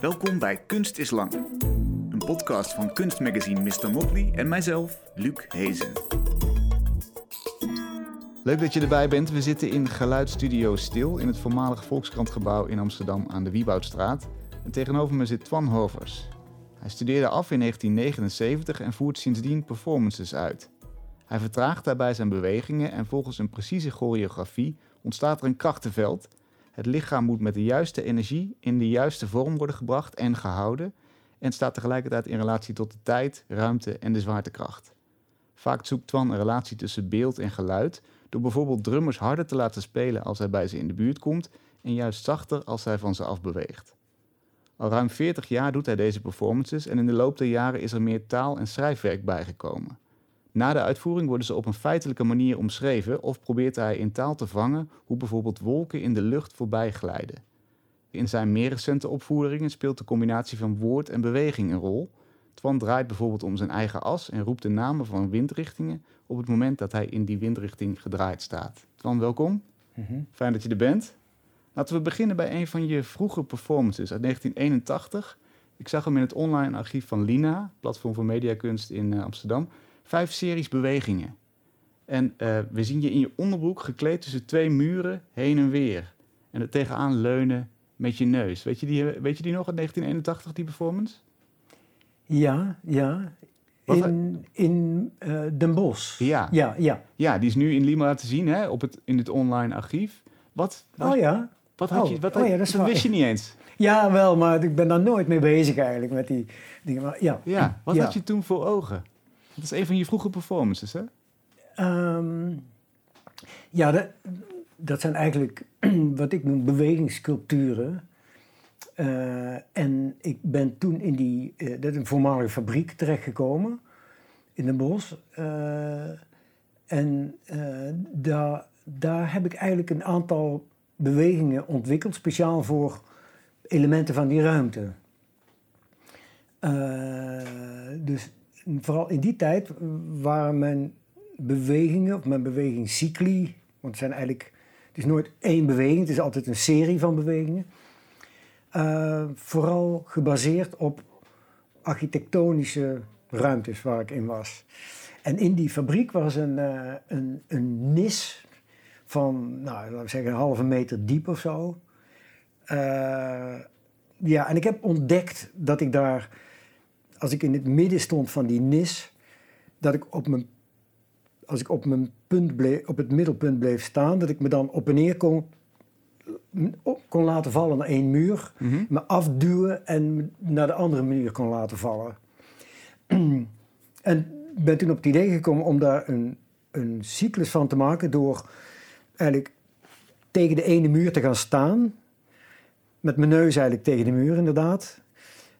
Welkom bij Kunst is Lang. Een podcast van kunstmagazine Mr. Motley en mijzelf, Luc Hezen. Leuk dat je erbij bent. We zitten in Geluidsstudio Stil in het voormalige Volkskrantgebouw in Amsterdam aan de Wieboudstraat. En tegenover me zit Twan Hovers. Hij studeerde af in 1979 en voert sindsdien performances uit. Hij vertraagt daarbij zijn bewegingen en volgens een precieze choreografie ontstaat er een krachtenveld. Het lichaam moet met de juiste energie in de juiste vorm worden gebracht en gehouden en staat tegelijkertijd in relatie tot de tijd, ruimte en de zwaartekracht. Vaak zoekt Twan een relatie tussen beeld en geluid door bijvoorbeeld drummers harder te laten spelen als hij bij ze in de buurt komt en juist zachter als hij van ze afbeweegt. Al ruim 40 jaar doet hij deze performances en in de loop der jaren is er meer taal- en schrijfwerk bijgekomen. Na de uitvoering worden ze op een feitelijke manier omschreven of probeert hij in taal te vangen hoe bijvoorbeeld wolken in de lucht voorbij glijden. In zijn meer recente opvoeringen speelt de combinatie van woord en beweging een rol. Twan draait bijvoorbeeld om zijn eigen as en roept de namen van windrichtingen op het moment dat hij in die windrichting gedraaid staat. Twan, welkom. Fijn dat je er bent. Laten we beginnen bij een van je vroege performances uit 1981. Ik zag hem in het online archief van Lina, platform voor mediakunst in uh, Amsterdam. Vijf series bewegingen. En uh, we zien je in je onderbroek gekleed tussen twee muren heen en weer. En er tegenaan leunen met je neus. Weet je die, weet je die nog uit 1981, die performance? Ja, ja. In, in uh, Den Bosch. Ja. ja. Ja, ja. die is nu in Lima te zien hè, op het, in het online archief. Wat, wat, oh ja. Wat had oh, je, wat oh, ja, dat, dat wist je niet eens? Ja, wel, maar ik ben daar nooit mee bezig eigenlijk met die dingen. Maar, ja. ja, wat ja. had je toen voor ogen? Dat is een van je vroege performances, hè? Um, ja, dat, dat zijn eigenlijk wat ik noem bewegingssculpturen. Uh, en ik ben toen in die, uh, dat is een voormalige fabriek terechtgekomen in Den Bosch. Uh, en daar, daar heb ik eigenlijk een aantal bewegingen ontwikkeld, speciaal voor elementen van die ruimte. dus vooral in die tijd waren mijn bewegingen, of mijn bewegingscycli, want het zijn eigenlijk, het is nooit één beweging, het is altijd een serie van bewegingen. Uh, vooral gebaseerd op architectonische ruimtes waar ik in was. En in die fabriek was een, uh, een, een nis van, nou, laten we zeggen, een halve meter diep of zo. Uh, ja, en ik heb ontdekt dat ik daar, als ik in het midden stond van die nis, dat ik op mijn, als ik op, mijn punt bleef, op het middelpunt bleef staan, dat ik me dan op en neer kon kon laten vallen naar één muur, mm -hmm. me afduwen en naar de andere muur kon laten vallen. en ben toen op het idee gekomen om daar een, een cyclus van te maken door eigenlijk tegen de ene muur te gaan staan, met mijn neus eigenlijk tegen de muur inderdaad.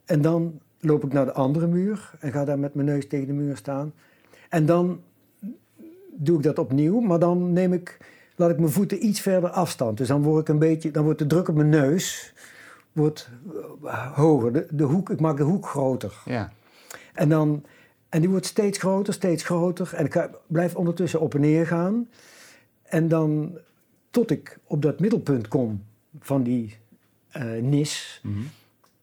En dan loop ik naar de andere muur en ga daar met mijn neus tegen de muur staan. En dan doe ik dat opnieuw, maar dan neem ik laat ik mijn voeten iets verder afstand. Dus dan word ik een beetje, dan wordt de druk op mijn neus wordt hoger. De, de hoek, ik maak de hoek groter. Ja. En dan, en die wordt steeds groter, steeds groter. En ik ga, blijf ondertussen op en neer gaan. En dan, tot ik op dat middelpunt kom van die uh, nis. Mm -hmm.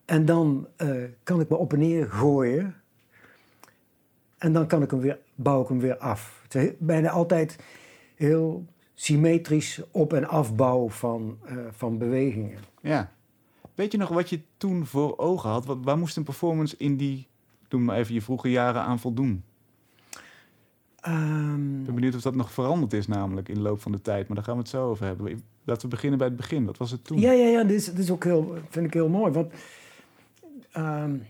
En dan uh, kan ik me op en neer gooien. En dan kan ik hem weer, bouw ik hem weer af. Het is bijna altijd heel symmetrisch op- en afbouw van, uh, van bewegingen. Ja. Weet je nog wat je toen voor ogen had? Wat, waar moest een performance in die, toen maar even je vroege jaren aan voldoen? Um, ik ben benieuwd of dat nog veranderd is namelijk in de loop van de tijd. Maar daar gaan we het zo over hebben. Laten we beginnen bij het begin. Wat was het toen? Ja, ja, ja. Dit is, dit is ook heel, vind ik heel mooi. Want, um,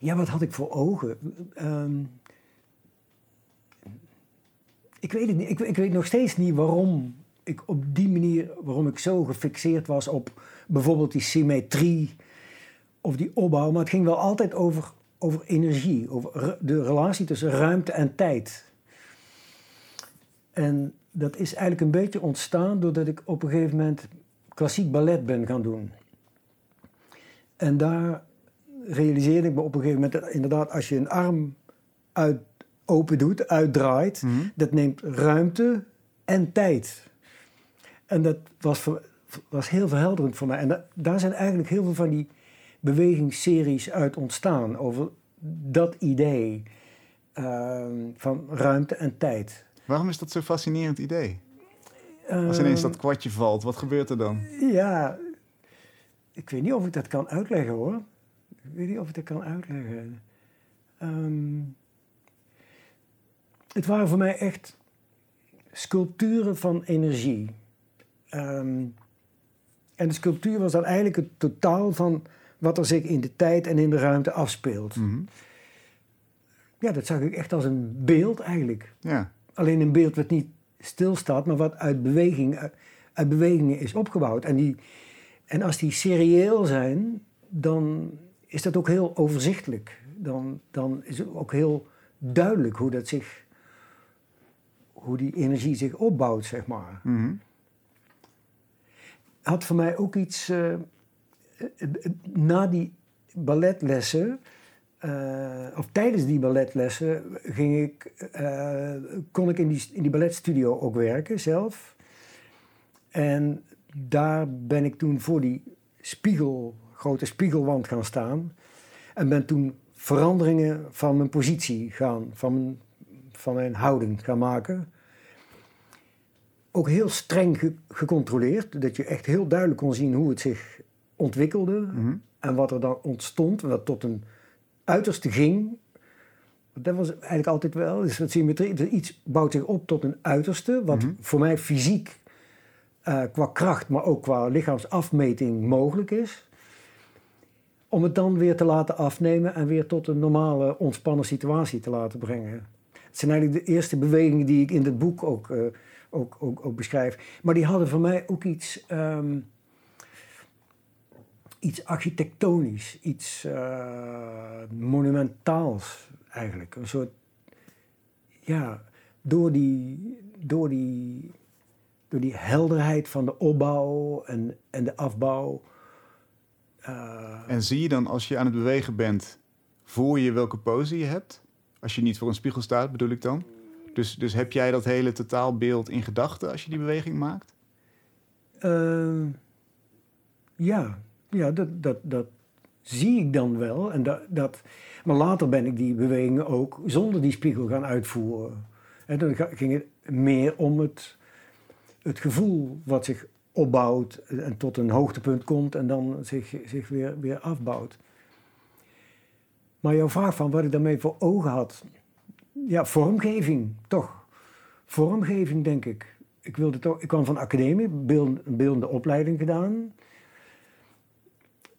ja, wat had ik voor ogen? Um, ik weet het niet. Ik, ik, weet nog steeds niet waarom ik op die manier, waarom ik zo gefixeerd was op bijvoorbeeld die symmetrie of die opbouw. Maar het ging wel altijd over, over energie, over de relatie tussen ruimte en tijd. En dat is eigenlijk een beetje ontstaan doordat ik op een gegeven moment klassiek ballet ben gaan doen. En daar realiseerde ik me op een gegeven moment dat inderdaad als je een arm uit open doet, uitdraait, Mhm. dat neemt ruimte en tijd. En dat was, voor- was heel verhelderend voor mij. En da- daar zijn eigenlijk heel veel van die bewegingsseries uit ontstaan over dat idee ehm, van ruimte en tijd. Waarom is dat zo'n fascinerend idee? Als ineens dat kwartje valt, wat gebeurt er dan? Ja, ik weet niet of ik dat kan uitleggen hoor. Ik weet niet of ik dat kan uitleggen. Ehm, het waren voor mij echt sculpturen van energie. Ehm, en de sculptuur was dan eigenlijk het totaal van wat er zich in de tijd en in de ruimte afspeelt. Mhm. Ja, dat zag ik echt als een beeld eigenlijk. Ja. Alleen een beeld wat niet stilstaat, maar wat uit, beweging, uit, uit bewegingen is opgebouwd. En, die, en als die serieel zijn, dan is dat ook heel overzichtelijk. Dan, dan is het ook heel duidelijk hoe, dat zich, hoe die energie zich opbouwt, zeg maar. Mhm. Had voor mij ook iets, eh, eh, eh, na die balletlessen, of tijdens die balletlessen ging ik, kon ik in die, in die balletstudio ook werken zelf. En daar ben ik toen voor die spiegel, grote spiegelwand gaan staan. En ben toen veranderingen van mijn positie gaan, van mijn, van mijn houding gaan maken. Ook heel streng ge- gecontroleerd, dat je echt heel duidelijk kon zien hoe het zich ontwikkelde. Mhm. En wat er dan ontstond, wat tot een uiterste ging. Dat was eigenlijk altijd wel, dus symmetrie. Dus iets bouwt zich op tot een uiterste, wat Mhm. voor mij fysiek eh, qua kracht, maar ook qua lichaamsafmeting mogelijk is. Om het dan weer te laten afnemen en weer tot een normale, ontspannen situatie te laten brengen. Het zijn eigenlijk de eerste bewegingen die ik in het boek ook, eh, ook, ook, ook beschrijf. Maar die hadden voor mij ook iets, ehm, iets architectonisch, iets eh, monumentaals eigenlijk. Een soort, ja, door die, door die, door die helderheid van de opbouw en, en de afbouw. En zie je dan als je aan het bewegen bent, voor je welke pose je hebt? Als je niet voor een spiegel staat, bedoel ik dan? Dus, dus heb jij dat hele totaalbeeld in gedachten als je die beweging maakt? Ehm, ja, ja dat, dat, dat zie ik dan wel. En dat, dat, maar later ben ik die bewegingen ook zonder die spiegel gaan uitvoeren. En dan ging het meer om het, het gevoel wat zich opbouwt en tot een hoogtepunt komt en dan zich, zich weer, weer afbouwt. Maar jouw vraag van wat ik daarmee voor ogen had. Ja, vormgeving, toch. Vormgeving, denk ik. Ik, wilde toch, ik kwam van academie, beeld, beeldende opleiding gedaan.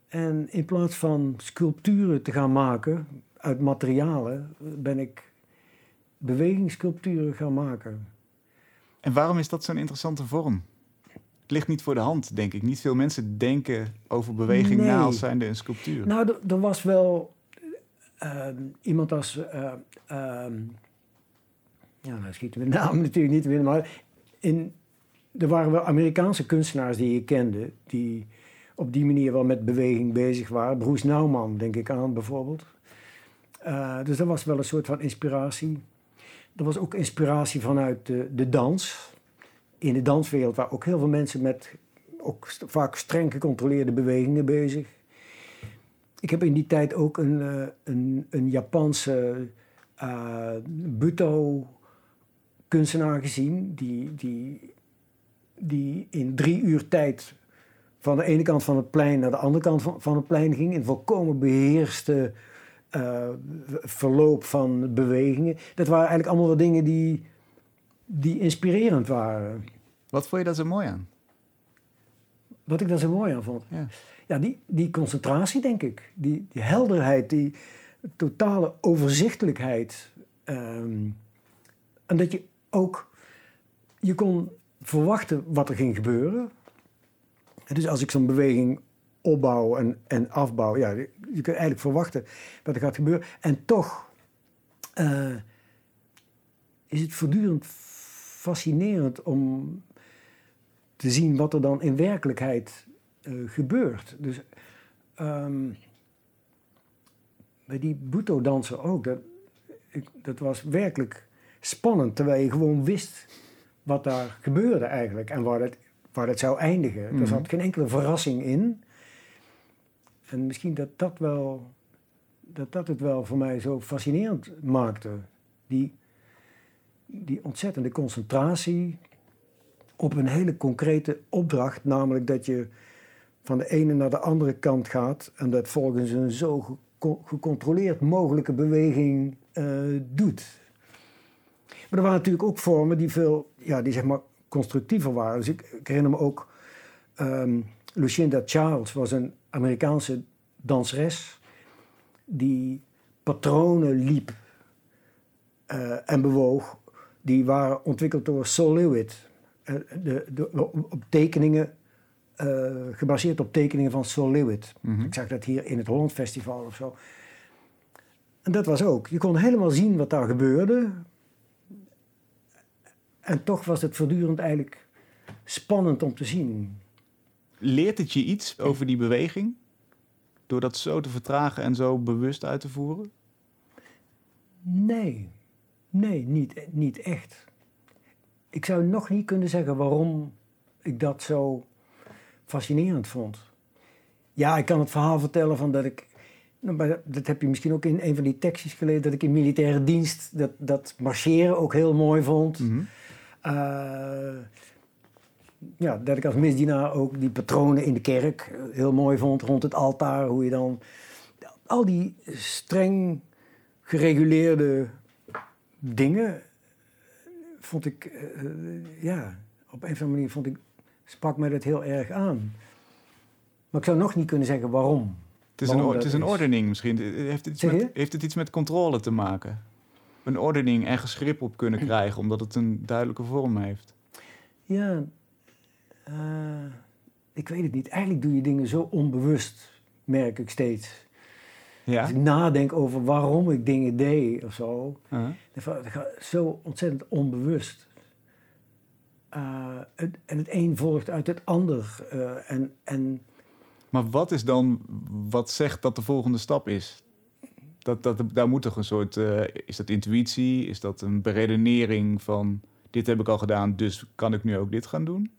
En in plaats van sculpturen te gaan maken uit materialen, ben ik bewegingssculpturen gaan maken. En waarom is dat zo'n interessante vorm? Het ligt niet voor de hand, denk ik. Niet veel mensen denken over beweging Nee. na als zijnde een sculptuur. Nou, er- was wel ehm, iemand als. eh, ehm, ja, nou schiet mijn naam natuurlijk niet binnen, maar in, er waren wel Amerikaanse kunstenaars die ik kende, die op die manier wel met beweging bezig waren. Bruce Nauman, denk ik aan bijvoorbeeld. Eh, dus dat was wel een soort van inspiratie. Er was ook inspiratie vanuit de, de dans. In de danswereld waren ook heel veel mensen met ook vaak streng gecontroleerde bewegingen bezig. Ik heb in die tijd ook een, eh, een, een Japanse eh buto kunstenaar gezien, die, die, die in drie uur tijd van de ene kant van het plein naar de andere kant van, van het plein ging, in volkomen beheerste eh, verloop van bewegingen. Dat waren eigenlijk allemaal wel dingen die, die inspirerend waren. Wat vond je daar zo mooi aan? Wat ik daar zo mooi aan vond. Ja. Ja, die, die concentratie, denk ik. Die, die helderheid, die totale overzichtelijkheid. ehm, en dat je ook... Je kon verwachten wat er ging gebeuren. En Dus als ik zo'n beweging opbouw en, en afbouw... Ja, je kunt eigenlijk verwachten wat er gaat gebeuren. En toch eh, is het voortdurend fascinerend om te zien wat er dan in werkelijkheid eh, gebeurt. Dus ehm, bij die Buto-danser ook, dat, ik, dat was werkelijk spannend, terwijl je gewoon wist wat daar gebeurde eigenlijk en waar het, waar het zou eindigen. Er Mhm. zat geen enkele verrassing in. En misschien dat dat wel, dat dat het wel voor mij zo fascinerend maakte. Die, die ontzettende concentratie op een hele concrete opdracht, namelijk dat je van de ene naar de andere kant gaat en dat volgens een zo geco- gecontroleerd mogelijke beweging eh, doet. Maar er waren natuurlijk ook vormen die veel, ja, die zeg maar constructiever waren. Dus ik, herinner me ook, ehm, Lucinda Charles was een Amerikaanse danseres die patronen liep eh, en bewoog. Die waren ontwikkeld door Sol Lewitt. Eh, de, de, op tekeningen, eh, gebaseerd op tekeningen van Sol Lewitt. Mhm. Ik zag dat hier in het Holland Festival of zo. En dat was ook. Je kon helemaal zien wat daar gebeurde. En toch was het voortdurend eigenlijk spannend om te zien. Leert het je iets over die beweging? Door dat zo te vertragen en zo bewust uit te voeren? Nee, nee, niet, niet echt. Ik zou nog niet kunnen zeggen waarom ik dat zo fascinerend vond. Ja, ik kan het verhaal vertellen van dat ik. nou, dat- heb je misschien ook in een van die tekstjes gelezen. Dat ik in militaire dienst dat, dat marcheren ook heel mooi vond. Eh, ja, dat ik als misdienaar ook die patronen in de kerk eh, heel mooi vond. Rond het altaar, hoe je dan... Al die streng gereguleerde dingen vond ik... eh, eh, ja, op een of andere manier vond ik, sprak mij dat heel erg aan. Maar ik zou nog niet kunnen zeggen waarom. Het is, een, Waarom het is een ordening misschien. Heeft het, iets met, heeft het iets met controle te maken? Een ordening en grip op kunnen krijgen, omdat het een duidelijke vorm heeft. Ja, eh, ik weet het niet. Eigenlijk doe je dingen zo onbewust, merk ik steeds. Ja? Als ik nadenk over waarom ik dingen deed of zo, Uh-huh. dan va- dan ga- zo ontzettend onbewust. Eh, het- en het een volgt uit het ander. eh, en, en Maar wat is dan wat zegt dat de volgende stap is? Dat, dat, daar moet toch een soort. is dat intuïtie? Is dat een beredenering van. Dit heb ik al gedaan, dus kan ik nu ook dit gaan doen?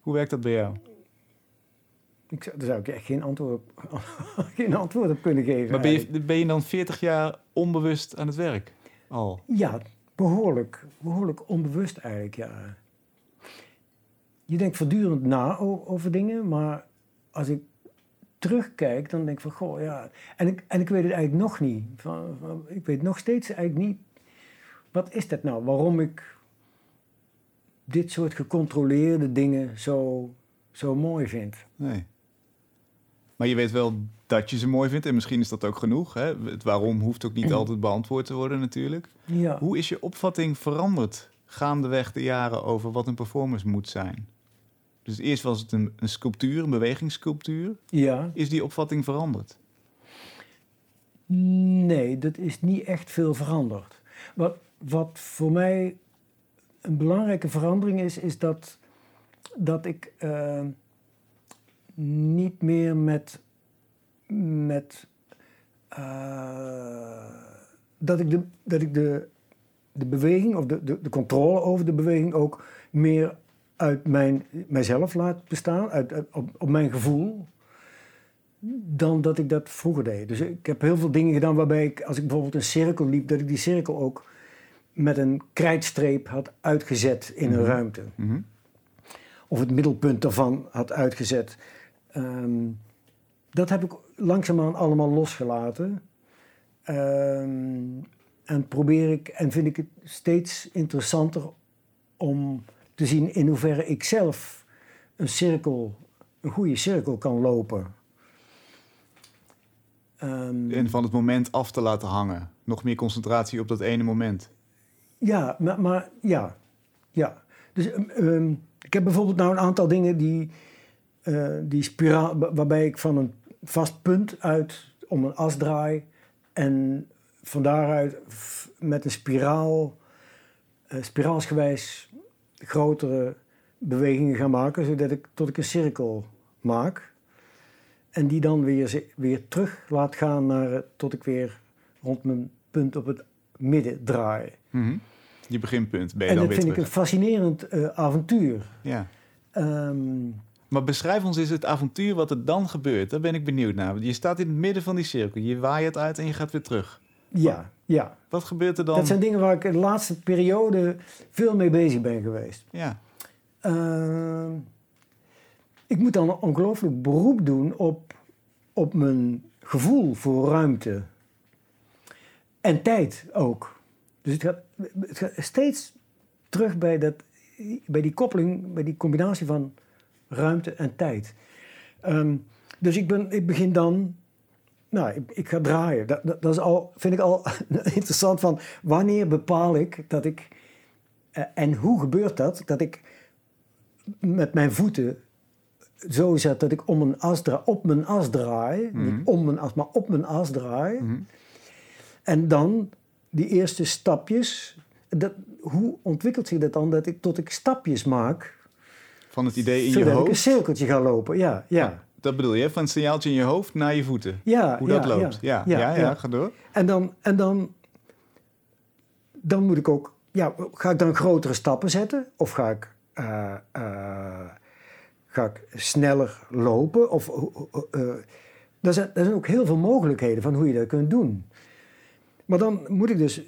Hoe werkt dat bij jou? ik zou, daar zou ik echt geen antwoord op, geen antwoord op kunnen geven. Maar ben je, ben je dan 40 jaar onbewust aan het werk? Al. Ja, behoorlijk, behoorlijk onbewust eigenlijk, ja. Je denkt voortdurend na over dingen, maar als ik terugkijk, dan denk ik van, goh, ja. En ik, en ik weet het eigenlijk nog niet. Van, van- ik weet nog steeds eigenlijk niet, wat is dat nou? Waarom ik dit soort gecontroleerde dingen zo, zo mooi vind. Nee. Maar je weet wel dat je ze mooi vindt en misschien is dat ook genoeg. Hè? Het waarom hoeft ook niet altijd beantwoord te worden natuurlijk. Ja. Hoe is je opvatting veranderd gaandeweg de jaren over wat een performance moet zijn? Dus eerst was het een, een sculptuur, een bewegingssculptuur. ja. Is die opvatting veranderd? Nee, dat is niet echt veel veranderd. Wat, wat voor mij een belangrijke verandering is, is dat, dat ik eh, niet meer met. met eh, dat ik, de, dat ik de, de beweging of de, de, de controle over de beweging ook meer uit mijn, mijzelf laat bestaan, uit, uit- op, op mijn gevoel dan dat ik dat vroeger deed. Dus ik heb heel veel dingen gedaan waarbij ik, als ik bijvoorbeeld een cirkel liep, dat ik die cirkel ook met een krijtstreep had uitgezet in een Mhm. ruimte. Mhm. Of het middelpunt daarvan had uitgezet. Ehm, dat heb ik langzaamaan allemaal losgelaten. Ehm, en probeer ik, en vind ik het steeds interessanter om te zien in hoeverre ik zelf een cirkel, een goede cirkel kan lopen. Ehm, En van het moment af te laten hangen. Nog meer concentratie op dat ene moment. Ja, maar, ja. ja. Dus ehm, ehm, ik heb bijvoorbeeld nou een aantal dingen die, eh, die spiraal, wa- waarbij ik van een vast punt uit om een as draai en van daaruit met een spiraal, eh, spiraalsgewijs grotere bewegingen ga maken, zodat ik tot ik een cirkel maak. En die dan weer, weer terug laat gaan naar, tot ik weer rond mijn punt op het midden draai. Mhm. Je beginpunt ben je En dan dat weer vind ik een fascinerend eh, avontuur. Ja. Ehm, Maar beschrijf ons eens het avontuur wat er dan gebeurt. Daar ben ik benieuwd naar. Je staat in het midden van die cirkel. Je waait uit en je gaat weer terug. Ja, ja. Wat gebeurt er dan? Dat zijn dingen waar ik de laatste periode veel mee bezig ben geweest. Ja. Uh, ik moet dan een ongelooflijk beroep doen op, op mijn gevoel voor ruimte. En tijd ook. Dus het gaat, het gaat steeds terug bij, dat, bij die koppeling, bij die combinatie van ruimte en tijd. Um, dus ik, ben, ik begin dan nou, ik, ik, ga draaien. Dat, dat, dat, is al, vind ik al interessant van wanneer bepaal ik dat ik. Uh, en hoe gebeurt dat? Dat ik met mijn voeten zo zet dat ik om een as draai, op mijn as draai. Mhm. Niet om mijn as, maar op mijn as draai. Mhm. En dan die eerste stapjes. Dat, hoe ontwikkelt zich dat dan dat ik tot ik stapjes maak? Van het idee in je zodat ik een hoofd. cirkeltje ga lopen, ja. ja. Dat bedoel je, van een signaaltje in je hoofd naar je voeten. Ja, Hoe ja, dat loopt. Ja, ja, ja, ja. ga door. En dan, en dan, dan moet ik ook, ja, ga ik dan grotere stappen zetten? Of ga ik, eh, eh, ga ik sneller lopen? Of, eh, eh, er, zijn, er zijn ook heel veel mogelijkheden van hoe je dat kunt doen. Maar dan moet ik dus,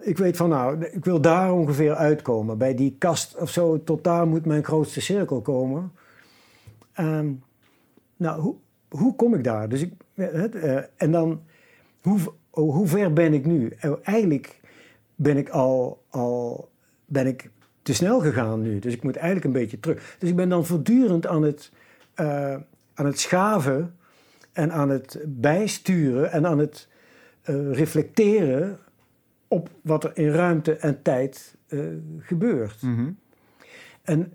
ik weet van nou, ik wil daar ongeveer uitkomen. Bij die kast of zo, tot daar moet mijn grootste cirkel komen. Ehm, nou, hoe, kom ik daar? Dus ik, eh, en dan, hoe, oh, hoe ver ben ik nu? Eh, eigenlijk ben ik al, al ben ik te snel gegaan nu. Dus ik moet eigenlijk een beetje terug. Dus ik ben dan voortdurend aan het, eh, aan het schaven en aan het bijsturen en aan het reflecteren op wat er in ruimte en tijd eh, gebeurt. Mhm. En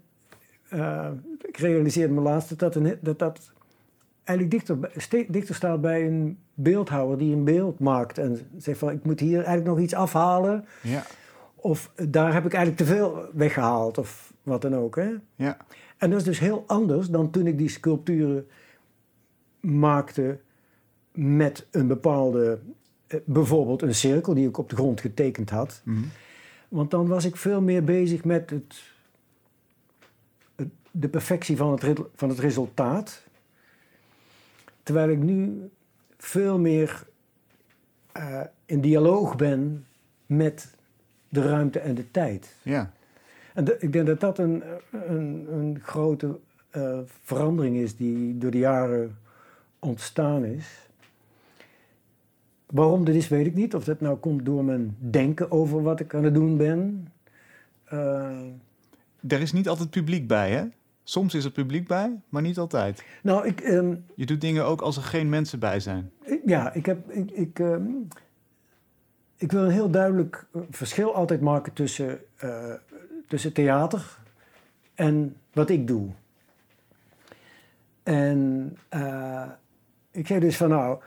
eh, ik realiseerde me laatst dat dat, een, dat, dat eigenlijk dichter, dichter staat bij een beeldhouwer die een beeld maakt en zegt van ik moet hier eigenlijk nog iets afhalen Ja, of daar heb ik eigenlijk te veel weggehaald of wat dan ook. Hè? ja. En dat is dus heel anders dan toen ik die sculpturen maakte met een bepaalde, eh, bijvoorbeeld een cirkel die ik op de grond getekend had. Mhm. Want dan was ik veel meer bezig met het, het- de perfectie van het, van het resultaat. Terwijl ik nu veel meer eh, in dialoog ben met de ruimte en de tijd. ja. En de- ik denk dat dat een, een, een grote eh, verandering is die door de jaren ontstaan is. Waarom dat is, weet ik niet. Of dat nou komt door mijn denken over wat ik aan het doen ben. Eh, Er is niet altijd publiek bij, hè? Soms is er publiek bij, maar niet altijd. nou, ik, ehm, Je doet dingen ook als er geen mensen bij zijn. ja, ik, heb, ik, ik, ehm, ik wil een heel duidelijk eh, verschil altijd maken tussen, eh, tussen theater en wat ik doe. En ik zeg dus van nou,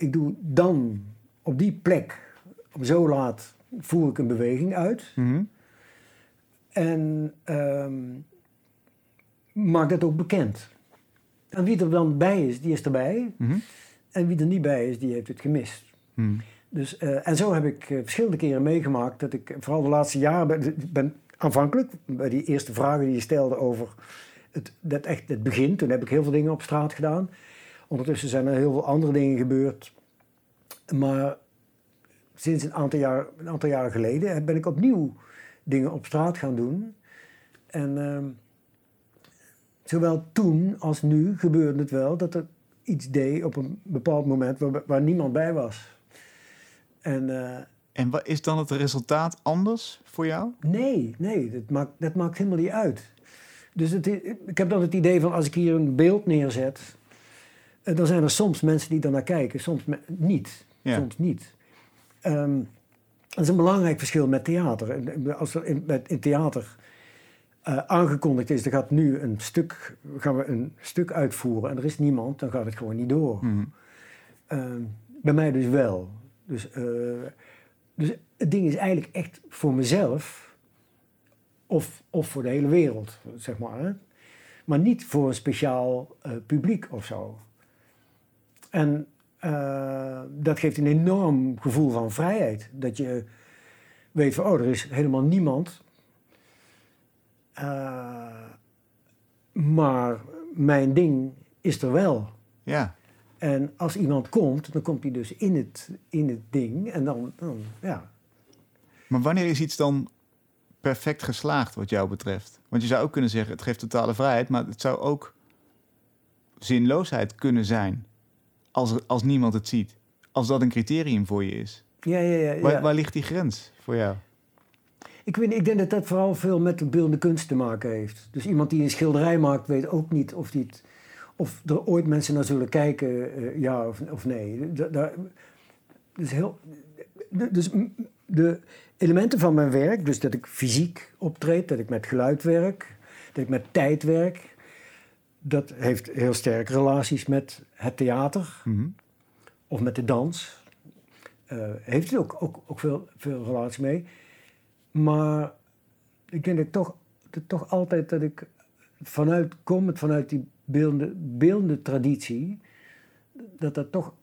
ik doe dan op die plek, op zo laat, voer ik een beweging uit. Mhm. En ehm, maak dat ook bekend. En wie er dan bij is, die is erbij. Mhm. En wie er niet bij is, die heeft het gemist. Mhm. Dus, eh, en zo heb ik eh, verschillende keren meegemaakt dat ik, vooral de laatste jaren, ben, ben aanvankelijk bij die eerste vragen die je stelde over het, dat echt het begin. Toen heb ik heel veel dingen op straat gedaan. Ondertussen zijn er heel veel andere dingen gebeurd. Maar sinds een aantal, jaar, een aantal jaren geleden ben ik opnieuw dingen op straat gaan doen. En ehm, zowel toen als nu gebeurde het wel dat er iets deed op een bepaald moment waar, waar niemand bij was. En eh, En wat is dan het resultaat anders voor jou? nee, nee, dat maakt, dat maakt helemaal niet uit. Dus het, ik heb dan het idee van als ik hier een beeld neerzet, dan zijn er soms mensen die daarnaar kijken, soms niet. Ja. Soms niet. Ehm, dat is een belangrijk verschil met theater. Als er in, met- in theater eh, aangekondigd is, er gaat nu een stuk, gaan we een stuk uitvoeren en er is niemand, dan gaat het gewoon niet door. Mhm. Ehm, bij mij dus wel. Dus, eh, dus het ding is eigenlijk echt voor mezelf of, of voor de hele wereld, zeg maar. Hè? Maar niet voor een speciaal eh, publiek of zo. En eh, dat geeft een enorm gevoel van vrijheid. Dat je weet van, oh, er is helemaal niemand. Eh, Maar mijn ding is er wel. Ja. En als iemand komt, dan komt hij dus in het, in het ding. En dan, dan ja. Maar wanneer is iets dan perfect geslaagd wat jou betreft? Want je zou ook kunnen zeggen, het geeft totale vrijheid, maar het zou ook zinloosheid kunnen zijn als, als niemand het ziet. Als dat een criterium voor je is. Ja, ja, ja. ja. Waar, waar ligt die grens voor jou? Ik, weet, ik denk dat dat vooral veel met de beeldende kunst te maken heeft. Dus iemand die een schilderij maakt, weet ook niet of, die het, of er ooit mensen naar zullen kijken, eh, ja of, of nee. Da- daar- dus, heel, dus de elementen van mijn werk, dus dat ik fysiek optreed, dat ik met geluid werk, dat ik met tijd werk, dat heeft heel sterk relaties met het theater Mhm. of met de dans. Eh, heeft het ook, ook, ook veel, veel relatie mee. Maar ik denk dat ik toch, dat toch altijd dat ik vanuit kom, vanuit die beeldende, beeldende traditie, dat dat toch,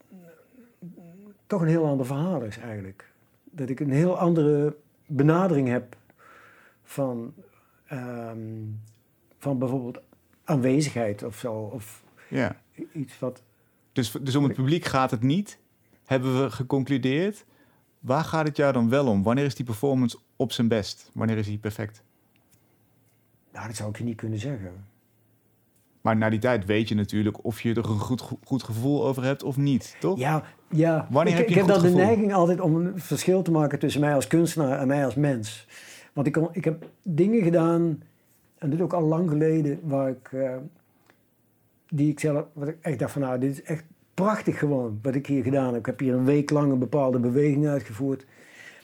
toch een heel ander verhaal is eigenlijk. Dat ik een heel andere benadering heb van, ehm, van bijvoorbeeld aanwezigheid of zo. Of Ja. iets wat Dus, dus om het publiek gaat het niet, hebben we geconcludeerd. Waar gaat het jou dan wel om? Wanneer is die performance op zijn best? Wanneer is die perfect? Nou, dat zou ik je niet kunnen zeggen. Maar na die tijd weet je natuurlijk of je er een goed, goed gevoel over hebt of niet, toch? Ja, ja. Wanneer ik, heb je ik heb dan de neiging altijd om een verschil te maken tussen mij als kunstenaar en mij als mens. Want ik, kon- ik heb dingen gedaan, en dit ook al lang geleden, waar ik, eh, die ik zelf, wat ik echt dacht van nou, dit is echt prachtig gewoon, wat ik hier gedaan heb. Ik heb hier een week lang een bepaalde beweging uitgevoerd.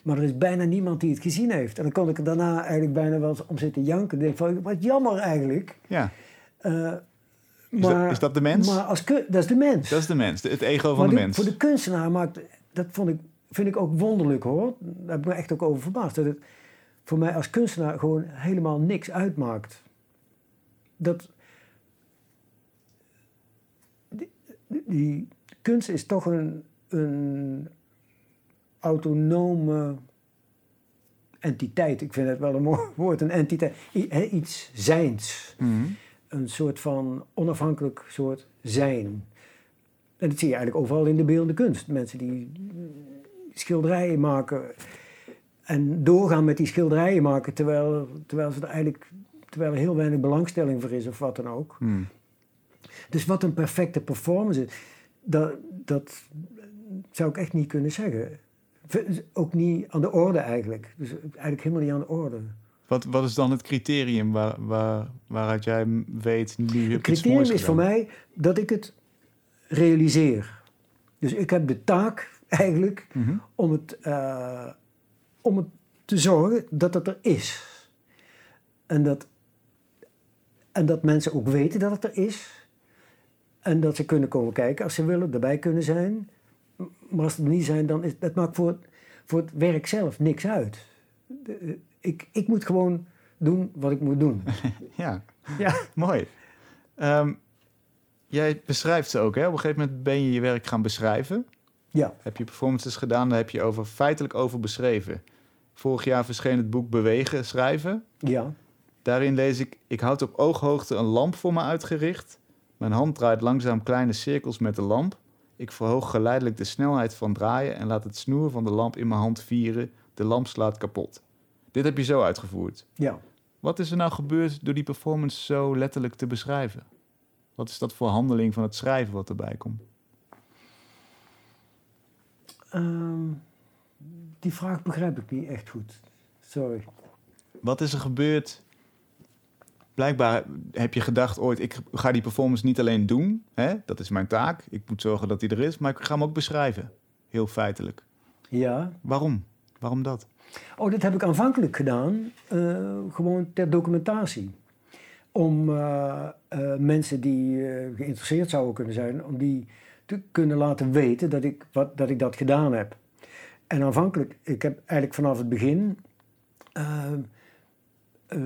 Maar er is bijna niemand die het gezien heeft. En dan kon ik er daarna eigenlijk bijna wel eens om zitten janken. Ik denk van, wat jammer eigenlijk. Ja, Eh, Is dat- is dat de mens? Maar als dat is de mens. dat is de mens, het ego van Maar de dit- mens. Voor de kunstenaar maakt, dat vond ik, vind ik ook wonderlijk hoor. Daar heb ik me echt ook over verbaasd. Dat het voor mij als kunstenaar gewoon helemaal niks uitmaakt. Dat, die, die kunst is toch een, een autonome entiteit. Ik vind het wel een mooi woord, een entiteit. I- iets zijns Mhm. een soort van onafhankelijk soort zijn. En dat zie je eigenlijk overal in de beeldende kunst. Mensen die schilderijen maken en doorgaan met die schilderijen maken terwijl, terwijl, ze er eigenlijk, terwijl er heel weinig belangstelling voor is of wat dan ook. Mhm. Dus wat een perfecte performance is, dat, dat zou ik echt niet kunnen zeggen. Ook niet aan de orde eigenlijk. Dus eigenlijk helemaal niet aan de orde. Wat, wat is dan het criterium waar, waar, waaruit jij weet, nu heb Het je iets criterium is voor mij dat ik het realiseer. Dus ik heb de taak eigenlijk Mhm. om het, eh, om het te zorgen dat het er is. En dat, en dat mensen ook weten dat het er is. En dat ze kunnen komen kijken als ze willen, erbij kunnen zijn. Maar als ze er niet zijn, dan is dat maakt voor het, voor het werk zelf niks uit. De- Ik, ik moet gewoon doen wat ik moet doen. Ja, Ja. mooi. Ehm, jij beschrijft ze ook, hè? Op een gegeven moment ben je je werk gaan beschrijven. Ja. Heb je performances gedaan, daar heb je over, feitelijk over beschreven. Vorig jaar verscheen het boek Bewegen, Schrijven. Ja. Daarin lees ik, ik houd op ooghoogte een lamp voor me uitgericht. Mijn hand draait langzaam kleine cirkels met de lamp. Ik verhoog geleidelijk de snelheid van draaien en laat het snoer van de lamp in mijn hand vieren. De lamp slaat kapot. Dit heb je zo uitgevoerd. Ja. Wat is er nou gebeurd door die performance zo letterlijk te beschrijven? Wat is dat voor handeling van het schrijven wat erbij komt? Ehm, die vraag begrijp ik niet echt goed. Sorry. Wat is er gebeurd? Blijkbaar heb je gedacht ooit, ik ga die performance niet alleen doen. Hè? Dat is mijn taak. Ik moet zorgen dat die er is. Maar ik ga hem ook beschrijven. Heel feitelijk. Ja. Waarom? Waarom dat? Oh, dit heb ik aanvankelijk gedaan, eh, gewoon ter documentatie. Om eh, eh, mensen die geïnteresseerd zouden kunnen zijn, om die te kunnen laten weten dat ik, wat, dat ik dat gedaan heb. En aanvankelijk, ik heb eigenlijk vanaf het begin, eh, eh,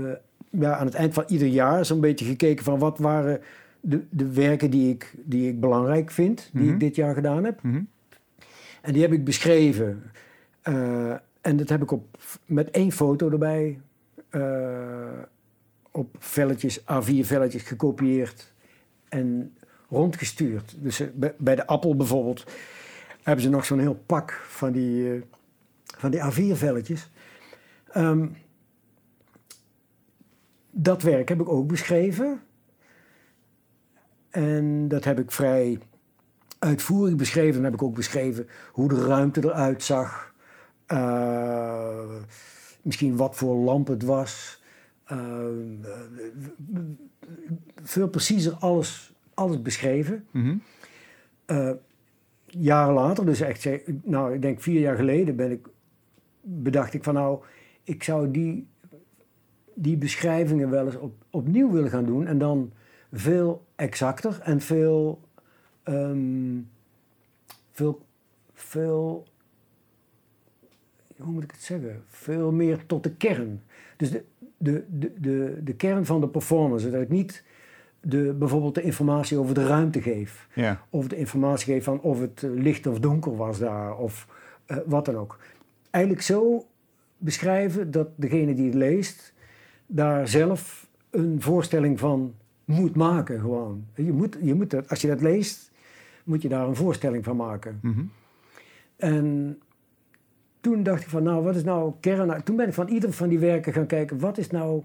ja, aan het eind van ieder jaar, zo'n beetje gekeken van wat waren de, de werken die ik, die ik belangrijk vind, die Mhm. ik dit jaar gedaan heb. Mhm. En die heb ik beschreven. Eh, en dat heb ik op, met één foto erbij eh, op velletjes, A4-velletjes gekopieerd en rondgestuurd. Dus bij- bij de appel bijvoorbeeld hebben ze nog zo'n heel pak van die, eh, van die A4-velletjes. Ehm, dat werk heb ik ook beschreven. En dat heb ik vrij uitvoerig beschreven. Dan heb ik ook beschreven hoe de ruimte eruit zag. Eh, misschien wat voor lamp het was. Eh, veel preciezer alles, alles beschreven. Mhm. Jaren later, dus echt, nou, ik denk vier jaar geleden, ben ik, bedacht ik van nou, ik zou die, die beschrijvingen wel eens op, opnieuw willen gaan doen. En dan veel exacter en veel, ehm, veel, veel, hoe moet ik het zeggen? Veel meer tot de kern. Dus de, de, de, de, de kern van de performance. Dat ik niet de, bijvoorbeeld de informatie over de ruimte geef. Ja. Of de informatie geef van of het eh, licht of donker was daar. Of eh, wat dan ook. Eigenlijk zo beschrijven dat degene die het leest... daar zelf een voorstelling van moet maken gewoon. Je moet, je moet dat, als je dat leest, moet je daar een voorstelling van maken. Mhm. En toen dacht ik van, nou, wat is nou kern... Toen ben ik van ieder van die werken gaan kijken, wat is nou...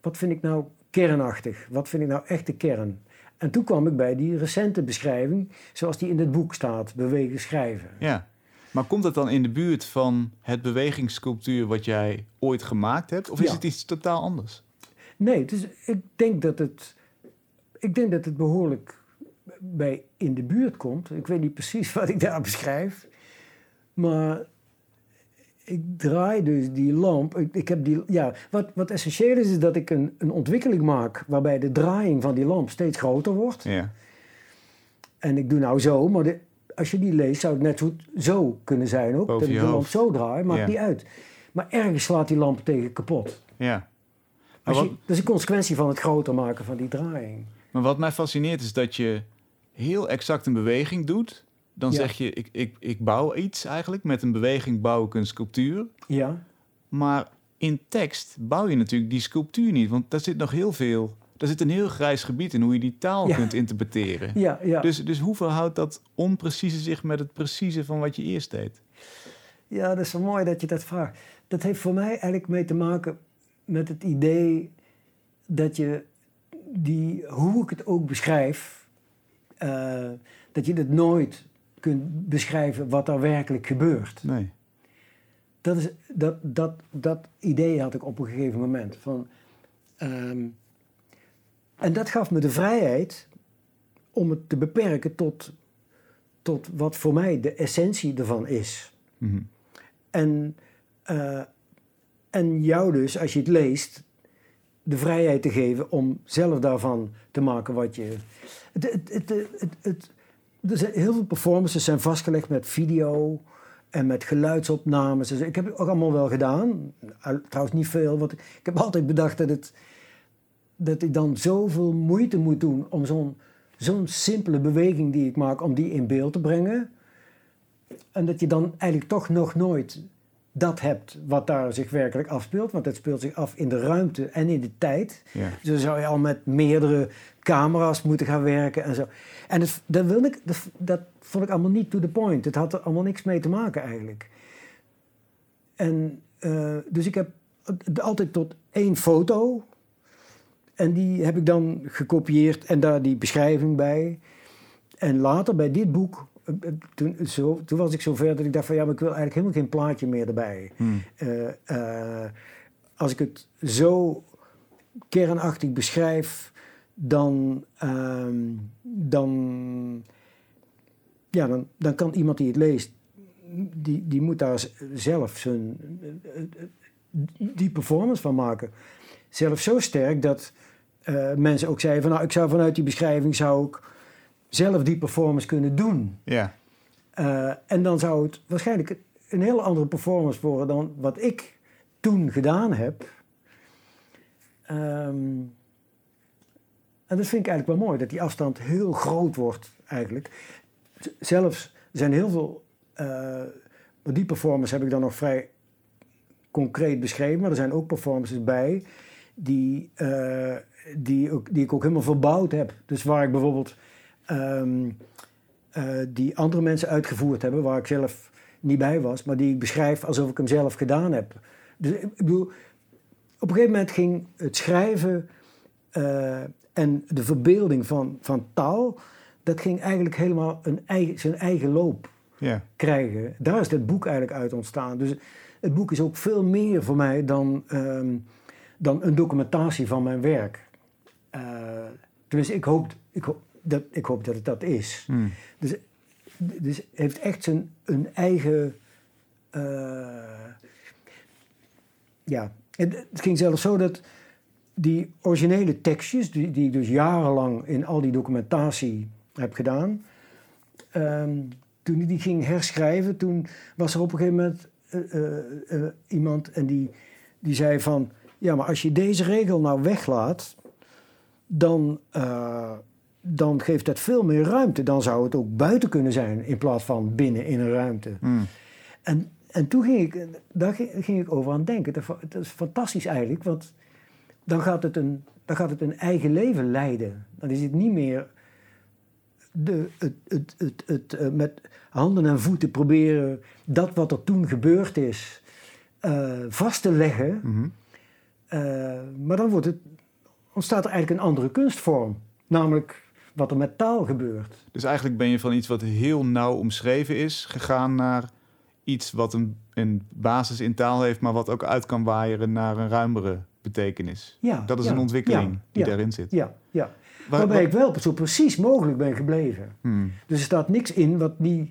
Wat vind ik nou kernachtig? Wat vind ik nou echt de kern? En toen kwam ik bij die recente beschrijving, zoals die in het boek staat, bewegen, schrijven. ja. Maar komt dat dan in de buurt van het bewegingssculptuur wat jij ooit gemaakt hebt? Of is Ja. het iets totaal anders? Nee, dus ik denk dat het, ik denk dat het behoorlijk bij in de buurt komt. Ik weet niet precies wat ik daar beschrijf. Maar ik draai dus die lamp. Ik, ik heb die, ja, wat, wat essentieel is, is dat ik een, een ontwikkeling maak waarbij de draaiing van die lamp steeds groter wordt. Ja. En ik doe nou zo, maar de- als je die leest zou het net zo goed zo kunnen zijn ook. Boven dat ik je de lamp zo draai, maakt Ja. niet uit. Maar ergens slaat die lamp tegen kapot. ja. Wat, je, dat is een consequentie van het groter maken van die draaiing. maar wat mij fascineert is dat je heel exact een beweging doet. Dan Ja. zeg je, ik, ik, ik bouw iets eigenlijk. Met een beweging bouw ik een sculptuur. Ja, Maar in tekst bouw je natuurlijk die sculptuur niet. Want daar zit nog heel veel... Daar zit een heel grijs gebied in hoe je die taal Ja. kunt interpreteren. ja, ja. Dus, dus hoe verhoudt dat onprecieze zich met het precieze van wat je eerst deed? ja, dat is zo mooi dat je dat vraagt. Dat heeft voor mij eigenlijk mee te maken met het idee dat je die, hoe ik het ook beschrijf, eh, dat je het nooit kunt beschrijven wat er werkelijk gebeurt. Nee. Dat, is, dat, dat, dat idee had ik op een gegeven moment. Van, ehm, en dat gaf me de vrijheid om het te beperken tot, tot wat voor mij de essentie ervan is. Mhm. En, eh, en jou dus, als je het leest, de vrijheid te geven om zelf daarvan te maken wat je. Het, het, het, het- er zijn heel veel performances zijn vastgelegd met video en met geluidsopnames. Dus ik heb het ook allemaal wel gedaan. Trouwens niet veel, want ik, ik heb altijd bedacht dat, het, dat ik dan zoveel moeite moet doen om zo'n zo'n simpele beweging die ik maak, om die in beeld te brengen. En dat je dan eigenlijk toch nog nooit dat hebt wat daar zich werkelijk afspeelt. Want het speelt zich af in de ruimte en in de tijd. Ja. Dus dan zou je al met meerdere camera's moeten gaan werken en zo. En dat, wilde ik, dat, dat vond ik allemaal niet to the point. Het had er allemaal niks mee te maken eigenlijk. En eh, dus ik heb altijd tot één foto. En die heb ik dan gekopieerd en daar die beschrijving bij. En later bij dit boek, eh, eh, toen, zo, toen was ik zover dat ik dacht van ja, maar ik wil eigenlijk helemaal geen plaatje meer erbij. Hmm. Als ik het zo kernachtig beschrijf, dan, ehm, dan, ja, dan, dan kan iemand die het leest, die, die moet daar zelf zijn, eh, die performance van maken. Zelf zo sterk dat eh, mensen ook zeiden van nou, ik zou vanuit die beschrijving zou ik zelf die performance kunnen doen. Ja. Eh, en dan zou het waarschijnlijk een hele andere performance worden dan wat ik toen gedaan heb. Ehm, en dat vind ik eigenlijk wel mooi, dat die afstand heel groot wordt eigenlijk. Zelfs zijn heel veel, maar die performance heb ik dan nog vrij concreet beschreven, maar er zijn ook performances bij die, eh, die, ook, die ik ook helemaal verbouwd heb. Dus waar ik bijvoorbeeld ehm, eh, die andere mensen uitgevoerd hebben, waar ik zelf niet bij was, maar die ik beschrijf alsof ik hem zelf gedaan heb. Dus ik bedoel, op een gegeven moment ging het schrijven en de verbeelding van, van taal, dat ging eigenlijk helemaal een eigen, zijn eigen loop Ja. krijgen. Daar is het boek eigenlijk uit ontstaan. Dus het boek is ook veel meer voor mij dan, ehm, dan een documentatie van mijn werk. Uh, tenminste, ik hoop, ik, hoop, dat, ik hoop dat het dat is. Hmm. Dus, dus het heeft echt zijn een eigen. eh, ja, het, het ging zelfs zo dat die originele tekstjes, die, die ik dus jarenlang in al die documentatie heb gedaan, ehm, toen ik die ging herschrijven, toen was er op een gegeven moment eh, eh, eh, iemand en die, die zei van, ja, maar als je deze regel nou weglaat, dan, dan geeft dat veel meer ruimte. Dan zou het ook buiten kunnen zijn in plaats van binnen in een ruimte. Hmm. En, en toen ging ik, daar ging, ging ik over aan denken. Dat, dat is fantastisch eigenlijk, want dan gaat, het een, dan gaat het een eigen leven leiden. Dan is het niet meer de, het, het, het, het, eh, met handen en voeten proberen dat wat er toen gebeurd is eh, vast te leggen. Mhm. Eh, maar dan wordt het, ontstaat er eigenlijk een andere kunstvorm. Namelijk wat er met taal gebeurt. Dus eigenlijk ben je van iets wat heel nauw omschreven is, gegaan naar iets wat een, een basis in taal heeft, maar wat ook uit kan waaieren naar een ruimere betekenis. Ja, Dat is ja, een ontwikkeling ja, die daarin zit. Ja, ja. Waar- Waarbij waar- ik wel zo precies mogelijk ben gebleven. Hmm. Dus er staat niks in wat niet,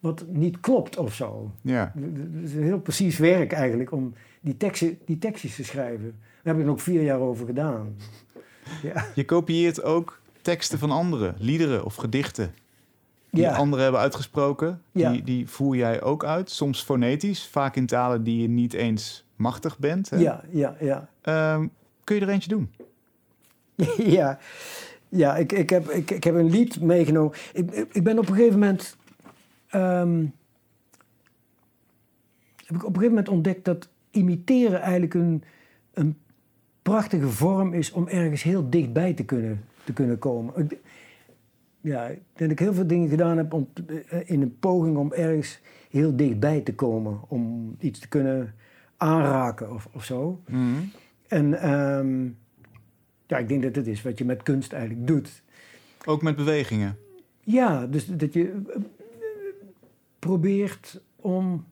wat niet klopt of zo. Ja. Het is een heel precies werk eigenlijk om die, teksten, die tekstjes te schrijven. Daar heb ik ook vier jaar over gedaan. Ja, Je kopieert ook teksten van anderen, liederen of gedichten die anderen hebben uitgesproken. Ja. Die, die voer jij ook uit, soms fonetisch, vaak in talen die je niet eens machtig bent. Hè? ja, ja, ja. Ehm, kun je er eentje doen? ja, ja ik, ik, heb, ik, ik heb een lied meegenomen. Ik, ik- ben op een gegeven moment. ehm, heb ik op een gegeven moment ontdekt dat imiteren eigenlijk een, een prachtige vorm is om ergens heel dichtbij te kunnen, te kunnen komen. Ik, ja, ik denk dat ik heel veel dingen gedaan heb om, eh, in een poging om ergens heel dichtbij te komen. Om iets te kunnen aanraken of, of zo. En ehm, ja, ik denk dat het is wat je met kunst eigenlijk doet. Ook met bewegingen. Ja, dus dat je eh, probeert om...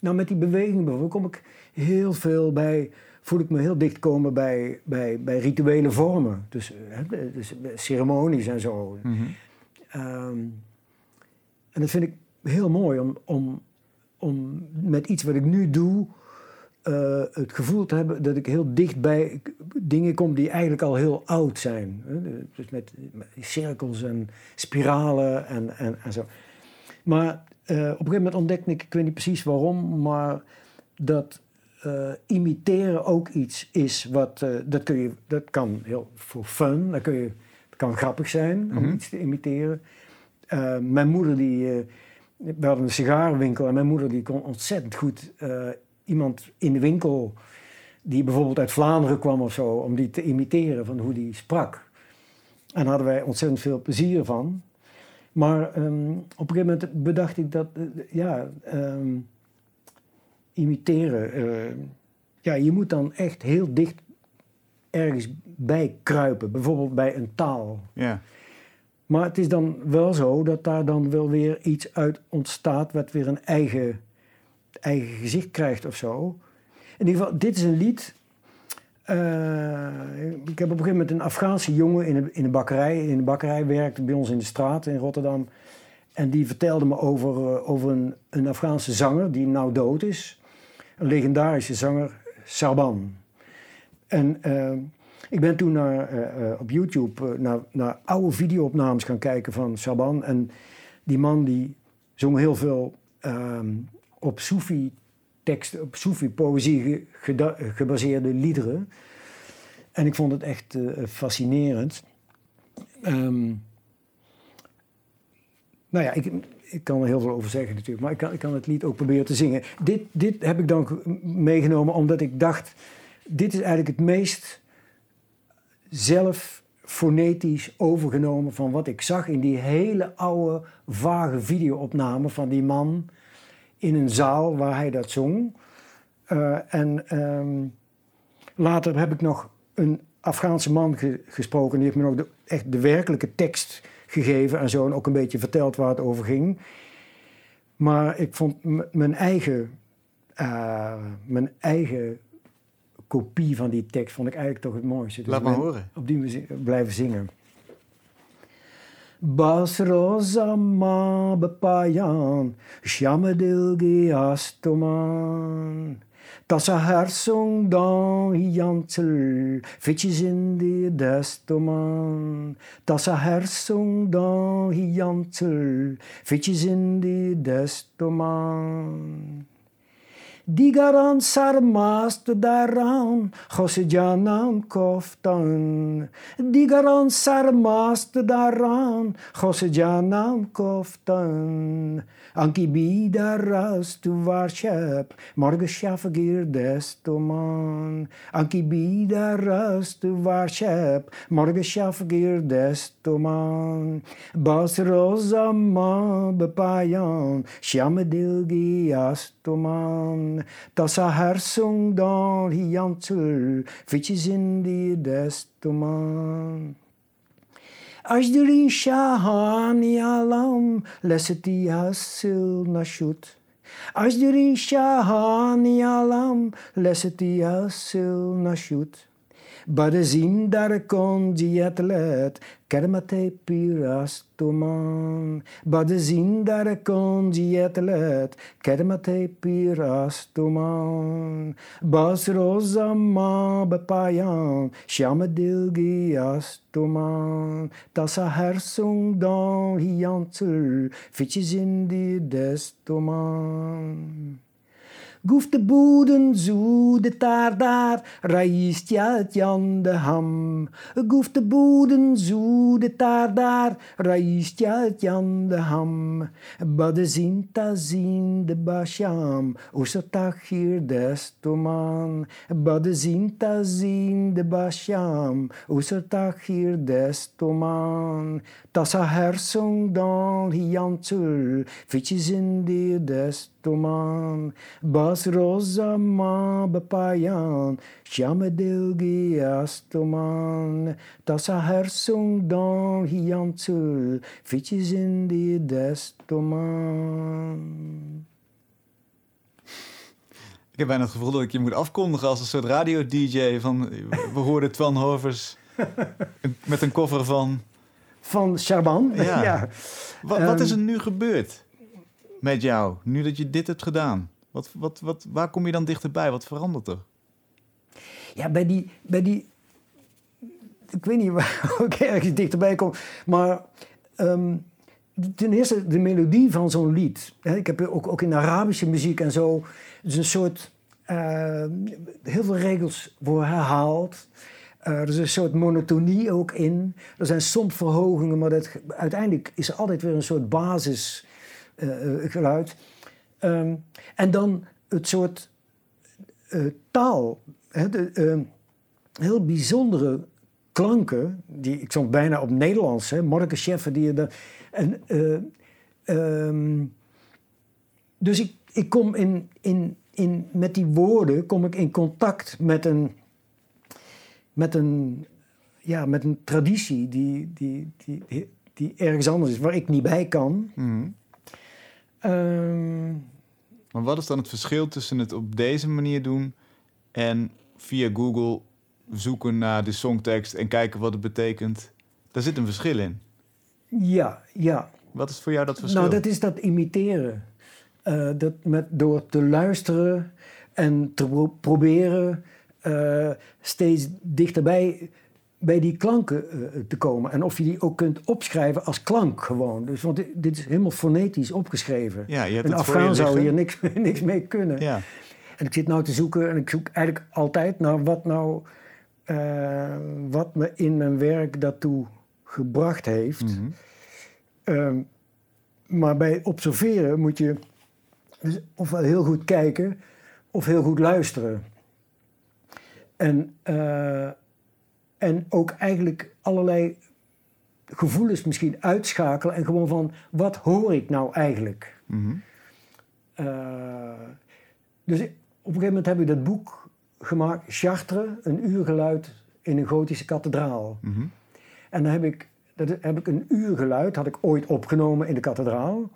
Nou, met die beweging bijvoorbeeld kom ik heel veel bij... voel ik me heel dicht komen bij, bij, bij rituele vormen. Dus, hè, dus ceremonies en zo. Mhm. Ehm, en dat vind ik heel mooi om, om, om met iets wat ik nu doe... eh, het gevoel te hebben dat ik heel dicht bij dingen kom die eigenlijk al heel oud zijn. Dus met, cirkels en spiralen en, en, en zo. Maar eh, op een gegeven moment ontdekte ik, ik weet niet precies waarom, maar dat eh, imiteren ook iets is wat, dat, kun je, dat kan heel voor fun, dat, kun je, het kan grappig zijn om Mhm. iets te imiteren. Mijn moeder die, we hadden een sigarenwinkel en mijn moeder die kon ontzettend goed iemand in de winkel die bijvoorbeeld uit Vlaanderen kwam of zo, om die te imiteren van hoe die sprak. En daar hadden wij ontzettend veel plezier van. Maar ehm, op een gegeven moment bedacht ik dat, eh, ja, ehm, imiteren, eh, ja, je moet dan echt heel dicht ergens bij kruipen, bijvoorbeeld bij een taal. Ja. Maar het is dan wel zo dat daar dan wel weer iets uit ontstaat wat weer een eigen, eigen gezicht krijgt of zo. In ieder geval, dit is een lied. Eh, ik heb op een gegeven moment een Afghaanse jongen in een, in een bakkerij. In een bakkerij werkte bij ons in de straat in Rotterdam. En die vertelde me over, eh, over een, een Afghaanse zanger die nou dood is. Een legendarische zanger, Sarban. En eh, ik ben toen naar, op YouTube naar, naar oude videoopnames gaan kijken van Sarban. En die man die zong heel veel ehm, op Soefi teksten, op Soefi poëzie gebaseerde liederen. En ik vond het echt eh, fascinerend. Ehm, nou ja, ik, ik kan er heel veel over zeggen natuurlijk, maar ik kan, ik kan het lied ook proberen te zingen. Dit, dit heb ik dan ge- meegenomen omdat ik dacht dit is eigenlijk het meest zelf fonetisch overgenomen van wat ik zag in die hele oude, vage videoopname van die man in een zaal waar hij dat zong. Uh, en ehm, later heb ik nog een Afghaanse man gesproken, die heeft me nog de, echt de werkelijke tekst gegeven en zo, en ook een beetje verteld waar het over ging. Maar ik vond mijn eigen, uh, mijn eigen kopie van die tekst vond ik eigenlijk toch het mooiste. Dus Laat maar horen. Op die blijven zingen. Bas rosa ma bepayan, shamadilgi astoman. Tassa hersong dan jantel, fitjes in de destoman. Tassa hersong dan jantel, fitjes in de destoman. Digaran sarmast daran, Josejanam koftan. Digaran sarmast daran, Josejanam koftan. Anki bidaras tu varshap, morgen shafagir desto man. Anki bidaras tu varshap, morgen shafagir desto man. Bas rosa ma bepayan, shamadilgi asto man. Tassa hersung dan hiantul, fitjes in die shahani Аждриша ханиялам лесетиясил нашут. Аждриша ханиялам лесетиясил нашут. Badezin dar kon dietlet, kermate pirastoman. Badezin dar kon dietlet, kermate pirastoman. Bas rosa ma bepayan, shamadilgi astoman. Tassa hersung dan hiantel, fitjes in die destoman. Goef de boeden zo de taar daar, reist ja jan de ham. Goef de boeden zo de taar daar, reist ja jan de ham. Bade zinta zin de basham, oesertach hier desto man. Bade zinta zin de basham, oesertach hier desto man. Tassa hersong dan hiantul, fitjes in de desto man. Bas rosa ma bepayan, shamadilgi astoman. Tassa hersong dan hiantul, fitjes in de desto man. Ik heb bijna het gevoel dat ik je moet afkondigen als een soort radio-dj van... We hoorden Twan Hovers met een koffer van... Van Charban, ja. ja. Wat, wat is er nu gebeurd met jou, nu dat je dit hebt gedaan? Wat, wat, wat, waar kom je dan dichterbij? Wat verandert er? Ja, bij die... Bij die ik weet niet waar ik ergens dichterbij kom, maar... Um, ten eerste de melodie van zo'n lied. Ik heb ook, ook in Arabische muziek en zo... Dus een soort... Uh, heel veel regels worden herhaald. Uh, er is een soort monotonie ook in. Er zijn soms verhogingen, maar dat, uiteindelijk is er altijd weer een soort basisgeluid. Uh, um, en dan het soort uh, taal. Hè, de, ehm, heel bijzondere klanken, die ik soms bijna op Nederlands, hè, die je dan. En, um, dus ik, ik kom in, in, in, met die woorden kom ik in contact met een met een, ja, met een traditie die, die, die, die ergens anders is, waar ik niet bij kan. Ehm, maar wat is dan het verschil tussen het op deze manier doen en via Google zoeken naar de songtekst en kijken wat het betekent? Daar zit een verschil in. Ja, ja. Wat is voor jou dat verschil? Nou, dat is dat imiteren. Uh, dat met, door te luisteren en te proberen uh, steeds dichterbij bij die klanken uh, te komen. En of je die ook kunt opschrijven als klank gewoon. Dus, want dit, is helemaal fonetisch opgeschreven. Ja, je hebt een Afghaan zou hier niks, niks mee kunnen. Ja. En ik zit nou te zoeken en ik zoek eigenlijk altijd naar wat nou... Uh, wat me in mijn werk daartoe gebracht heeft. Mm -hmm. maar bij observeren moet je dus ofwel heel goed kijken of heel goed luisteren. En, eh, en ook eigenlijk allerlei gevoelens misschien uitschakelen en gewoon van wat hoor ik nou eigenlijk? Mhm. Uh, dus op een gegeven moment heb ik dat boek gemaakt, Chartres, een uur geluid in een gotische kathedraal. Mhm. En dan heb ik, dat heb ik een uur geluid, had ik ooit opgenomen in de kathedraal.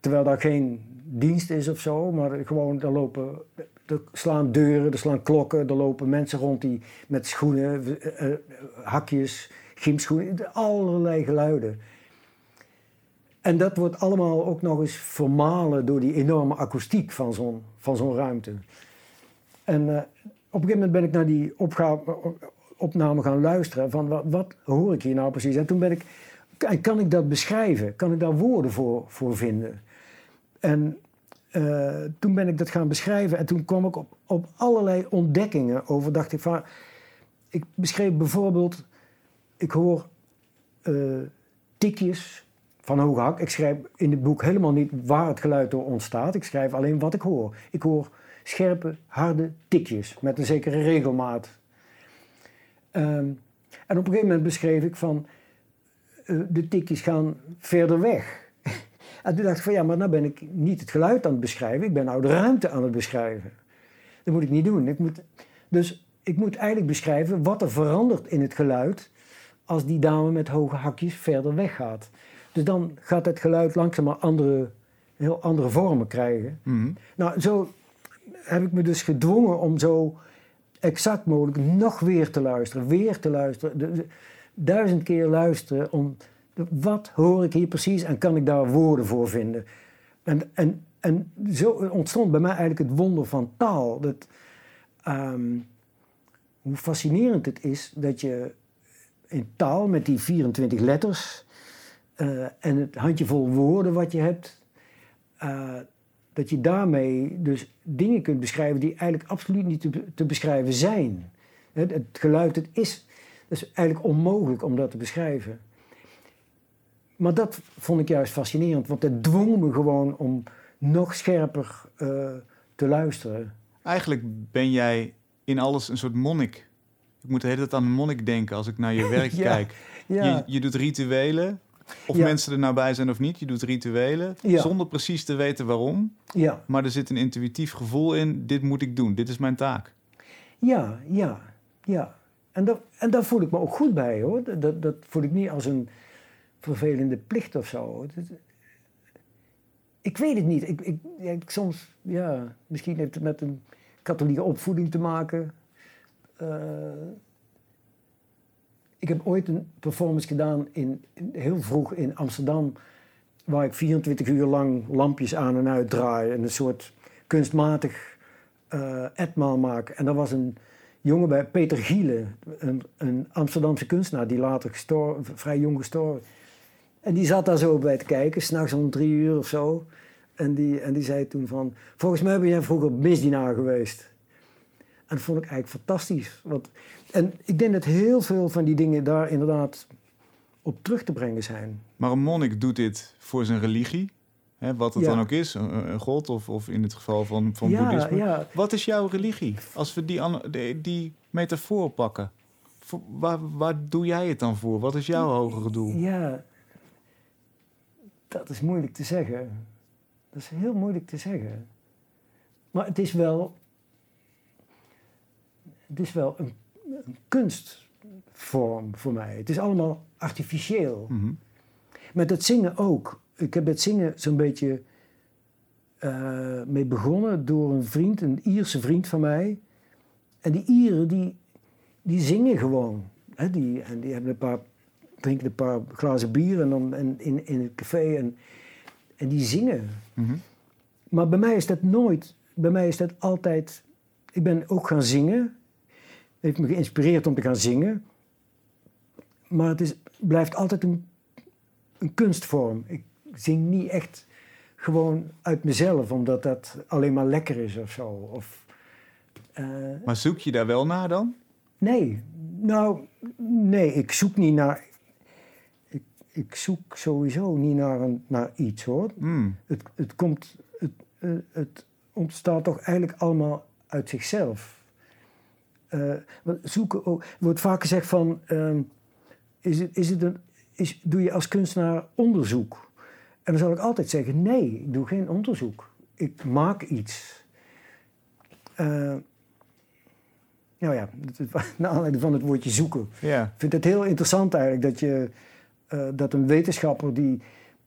Terwijl daar geen dienst is of zo, maar gewoon, er lopen, er slaan deuren, er slaan klokken, er lopen mensen rond die met schoenen, uh, hakjes, gymschoenen, allerlei geluiden. En dat wordt allemaal ook nog eens vermalen door die enorme akoestiek van zo'n, van zo'n ruimte. En uh, op een gegeven moment ben ik naar die opname gaan luisteren van wat, hoor ik hier nou precies? En toen ben ik, kan ik dat beschrijven? Kan ik daar woorden voor, voor vinden? En uh, toen ben ik dat gaan beschrijven en toen kwam ik op, op allerlei ontdekkingen over. Dacht ik van, ik beschreef bijvoorbeeld, ik hoor uh, tikjes van hoge hak. Ik schrijf in het boek helemaal niet waar het geluid door ontstaat. Ik schrijf alleen wat ik hoor. Ik hoor scherpe, harde tikjes met een zekere regelmaat. Um, en op een gegeven moment beschreef ik van uh, de tikjes gaan verder weg. En toen dacht ik van ja, maar nou ben ik niet het geluid aan het beschrijven, ik ben nou de ruimte aan het beschrijven. Dat moet ik niet doen. Ik moet, dus ik moet eigenlijk beschrijven wat er verandert in het geluid als die dame met hoge hakjes verder weggaat. Dus dan gaat het geluid langzaam maar andere, heel andere vormen krijgen. Mhm. Nou, zo heb ik me dus gedwongen om zo exact mogelijk nog weer te luisteren, weer te luisteren, duizend keer luisteren om wat hoor ik hier precies en kan ik daar woorden voor vinden. En, en, en zo ontstond bij mij eigenlijk het wonder van taal. Dat, ehm, hoe fascinerend het is dat je in taal met die 24 letters uh, en het handjevol woorden wat je hebt, uh, dat je daarmee dus dingen kunt beschrijven die eigenlijk absoluut niet te, te beschrijven zijn. Het, geluid, het is, het is eigenlijk onmogelijk om dat te beschrijven. Maar dat vond ik juist fascinerend, want het dwong me gewoon om nog scherper uh, te luisteren. Eigenlijk ben jij in alles een soort monnik. Ik moet de hele tijd aan een monnik denken als ik naar je werk ja, kijk. Ja. Je, je doet rituelen, of Ja. mensen er nou bij zijn of niet. Je doet rituelen zonder precies te weten waarom. Ja, Maar er zit een intuïtief gevoel in. Dit moet ik doen. Dit is mijn taak. ja, ja, ja. En, dat, en daar voel ik me ook goed bij hoor. Dat, dat voel ik niet als een vervelende plicht of zo. Dat- ik weet het niet. Ik, ik, ik soms, ja, misschien heeft het met een katholieke opvoeding te maken. Eh, ik heb ooit een performance gedaan in, heel vroeg in Amsterdam, waar ik 24 uur lang lampjes aan en uit draai en een soort kunstmatig eh etmaal maak. En er was een jongen bij Peter Giele, een, een Amsterdamse kunstenaar die later gestorven, vrij jong gestorven. En die zat daar zo bij te kijken, s'nachts om drie uur of zo. En die, en die zei toen van, volgens mij ben jij vroeger misdienaar geweest. En dat vond ik eigenlijk fantastisch. Want, en ik denk dat heel veel van die dingen daar inderdaad op terug te brengen zijn. Maar een monnik doet dit voor zijn religie. Hè, wat het Ja. dan ook is. Een, een god of, of in het geval van, van ja, boeddhisme. ja, Wat is jouw religie? Als we die, die, die metafoor pakken. Voor- waar, waar doe jij het dan voor? Wat is jouw hogere doel? Ja, dat is moeilijk te zeggen. Dat is heel moeilijk te zeggen. Maar het is wel, het is wel een, een kunstvorm voor mij. Het is allemaal artificieel. Mhm. Met het zingen ook. Ik heb het zingen zo'n beetje eh, mee begonnen door een vriend, een Ierse vriend van mij. En die Ieren, die, die zingen gewoon. Die, en die hebben een paar, drinken een paar glazen bier en dan en in, in het café. En, en die zingen. Mhm. Maar bij mij is dat nooit. Bij mij is dat altijd. Ik ben ook gaan zingen. Heeft me geïnspireerd om te gaan zingen. Maar het is, blijft altijd een, een kunstvorm. Ik zing niet echt gewoon uit mezelf, omdat dat alleen maar lekker is of zo. Of, eh, Maar zoek je daar wel naar dan? nee, nou, nee, ik zoek niet naar. Ik, zoek sowieso niet naar, een, naar iets hoor. Hmm. Het, het, komt, het, eh, het ontstaat toch eigenlijk allemaal uit zichzelf. want zoeken ook, er wordt vaak gezegd van, ehm, is het, is het een, is, doe je als kunstenaar onderzoek? En dan zal ik altijd zeggen, nee, ik doe geen onderzoek. Ik maak iets. Eh, nou ja, naar aanleiding van het woordje zoeken. Ik vind het heel interessant eigenlijk dat, je, eh, dat een wetenschapper die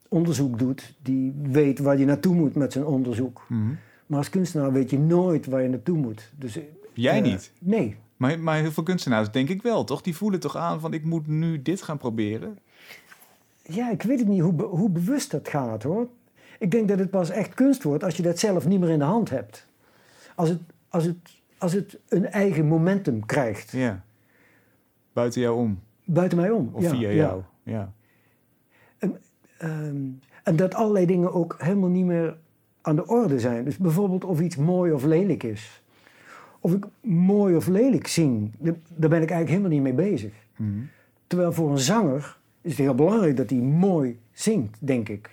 onderzoek doet, die weet waar je naartoe moet met zijn onderzoek. Mhm. Maar als kunstenaar weet je nooit waar je naartoe moet. Dus, eh, Jij eh, niet? Nee. Maar, maar heel veel kunstenaars denk ik wel, toch? Die voelen toch aan van ik moet nu dit gaan proberen. Ja, ik weet het niet hoe, hoe bewust dat gaat hoor. Ik denk dat het pas echt kunst wordt als je dat zelf niet meer in de hand hebt. Als het, als het, als het een eigen momentum krijgt. Ja. Buiten jou om. Buiten mij om. Of ja, via ja. jou. Ja. Ehm, en dat allerlei dingen ook helemaal niet meer aan de orde zijn. Dus bijvoorbeeld of iets mooi of lelijk is. Of ik mooi of lelijk zing, daar ben ik eigenlijk helemaal niet mee bezig. Mhm. Terwijl voor een zanger is het heel belangrijk dat hij mooi zingt, denk ik.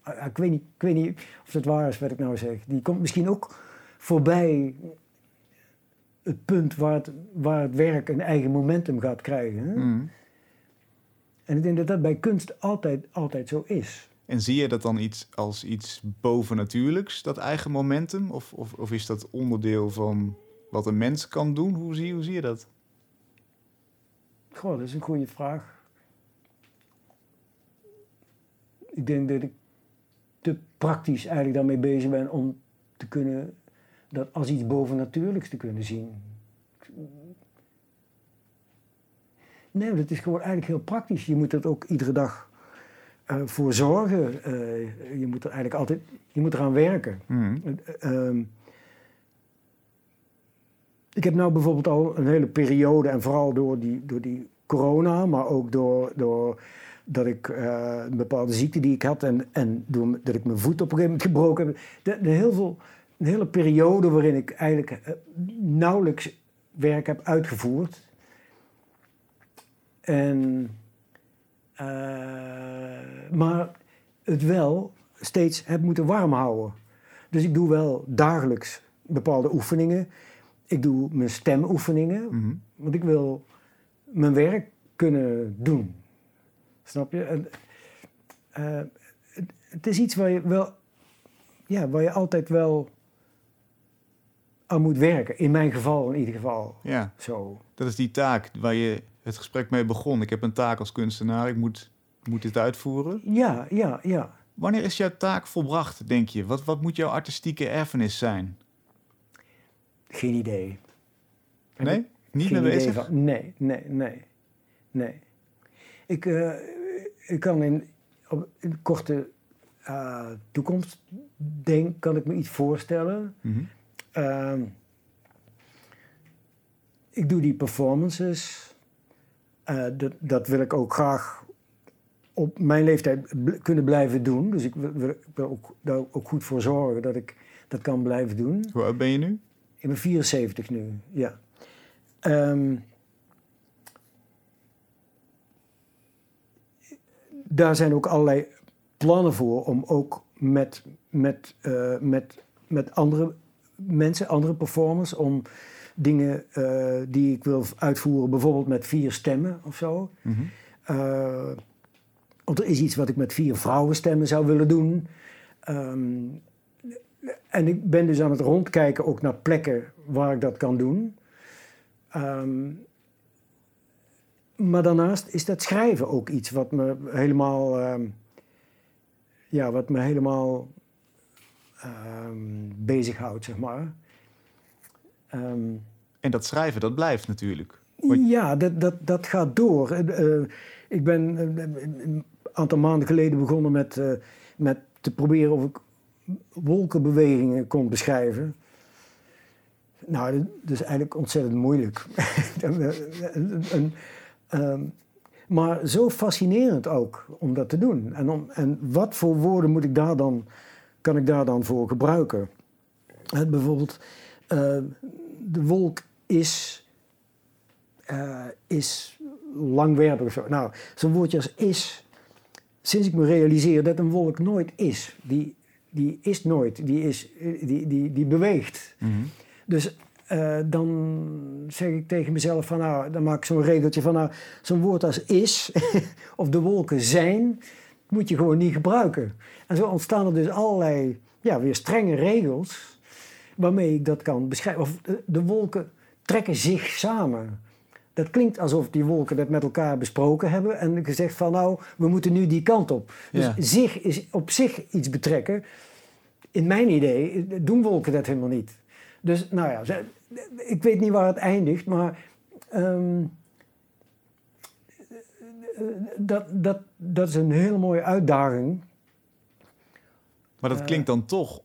Ah, Ik weet niet, ik weet niet of dat waar is wat ik nou zeg. Die komt misschien ook voorbij het punt waar het, waar het werk een eigen momentum gaat krijgen. Hè? Mhm. En ik denk dat dat bij kunst altijd, altijd zo is. En zie je dat dan iets als iets bovennatuurlijks, dat eigen momentum? Of, of, of is dat onderdeel van wat een mens kan doen? Hoe zie, hoe zie je dat? Goh, dat is een goede vraag. Ik denk dat ik te praktisch eigenlijk daarmee bezig ben om te kunnen dat als iets bovennatuurlijks te kunnen zien. Nee, dat is gewoon eigenlijk heel praktisch. Je moet er ook iedere dag eh, voor zorgen. Eh, je moet er eigenlijk altijd je moet eraan werken. Eh, ehm, ik heb nou bijvoorbeeld al een hele periode, en vooral door die, door die corona, maar ook door, door dat ik eh, een bepaalde ziekte die ik had en, en door dat ik mijn voet op een gegeven moment gebroken heb. De, de heel veel, een hele periode waarin ik eigenlijk nauwelijks werk heb uitgevoerd. En, eh, maar het wel steeds heb moeten warm houden. Dus ik doe wel dagelijks bepaalde oefeningen. Ik doe mijn stemoefeningen, Mhm. want ik wil mijn werk kunnen doen. Snap je? En, eh, het, het is iets waar je wel, ja, waar je altijd wel aan moet werken. In mijn geval in ieder geval. Ja, Zo. dat is die taak waar je het gesprek mee begon. Ik heb een taak als kunstenaar, ik moet, moet dit uitvoeren. Ja, ja, ja. Wanneer is jouw taak volbracht, denk je? Wat, wat moet jouw artistieke erfenis zijn? Geen idee. Heb Nee? Niet geen mee idee bezig? van- Nee, nee, nee. Nee. Ik, eh, ik kan in, op, in korte eh, toekomst, denk, kan ik me iets voorstellen. Mhm. Ehm, ik doe die performances. Eh, dat, dat wil ik ook graag op mijn leeftijd kunnen blijven doen. Dus ik wil, wil, ik wil ook, daar ook goed voor zorgen dat ik dat kan blijven doen. Hoe oud ben je nu? Ik ben 74 nu, ja. Ehm, daar zijn ook allerlei plannen voor om ook met, met, eh, met, met andere mensen, andere performers, om dingen eh, die ik wil uitvoeren, bijvoorbeeld met vier stemmen of zo. Mhm. Eh, er is iets wat ik met vier vrouwenstemmen zou willen doen. Ehm, en ik ben dus aan het rondkijken ook naar plekken waar ik dat kan doen. Ehm, maar daarnaast is dat schrijven ook iets wat me helemaal, ehm, ja, wat me helemaal bezighoudt, zeg maar. Ehm, En dat schrijven, dat blijft natuurlijk. Ja, dat, dat, dat gaat door. Eh, eh, ik ben eh, een aantal maanden geleden begonnen met, met te proberen of ik wolkenbewegingen kon beschrijven. Nou, dat is eigenlijk ontzettend moeilijk. Ehm, maar zo fascinerend ook om dat te doen. En, om, en wat voor woorden moet ik daar dan, kan ik daar dan voor gebruiken? Bijvoorbeeld, de wolk is eh, is langwerpig of zo. Nou, zo'n woordje als is, sinds ik me realiseer dat een wolk nooit is, die, die is nooit, die, is, die, die, die beweegt. Mhm. Dus eh, dan zeg ik tegen mezelf van nou, dan maak ik zo'n regeltje van nou, zo'n woord als is of de wolken zijn, moet je gewoon niet gebruiken. En zo ontstaan er dus allerlei, ja, weer strenge regels waarmee ik dat kan beschrijven. Of de, wolken trekken zich samen. Dat klinkt alsof die wolken dat met elkaar besproken hebben en gezegd van nou, we moeten nu die kant op. Dus Ja. zich is op zich iets betrekken. In mijn idee doen wolken dat helemaal niet. Dus nou ja, ik weet niet waar het eindigt, maar ehm, dat, dat, dat is een hele mooie uitdaging. Maar dat Eh. klinkt dan toch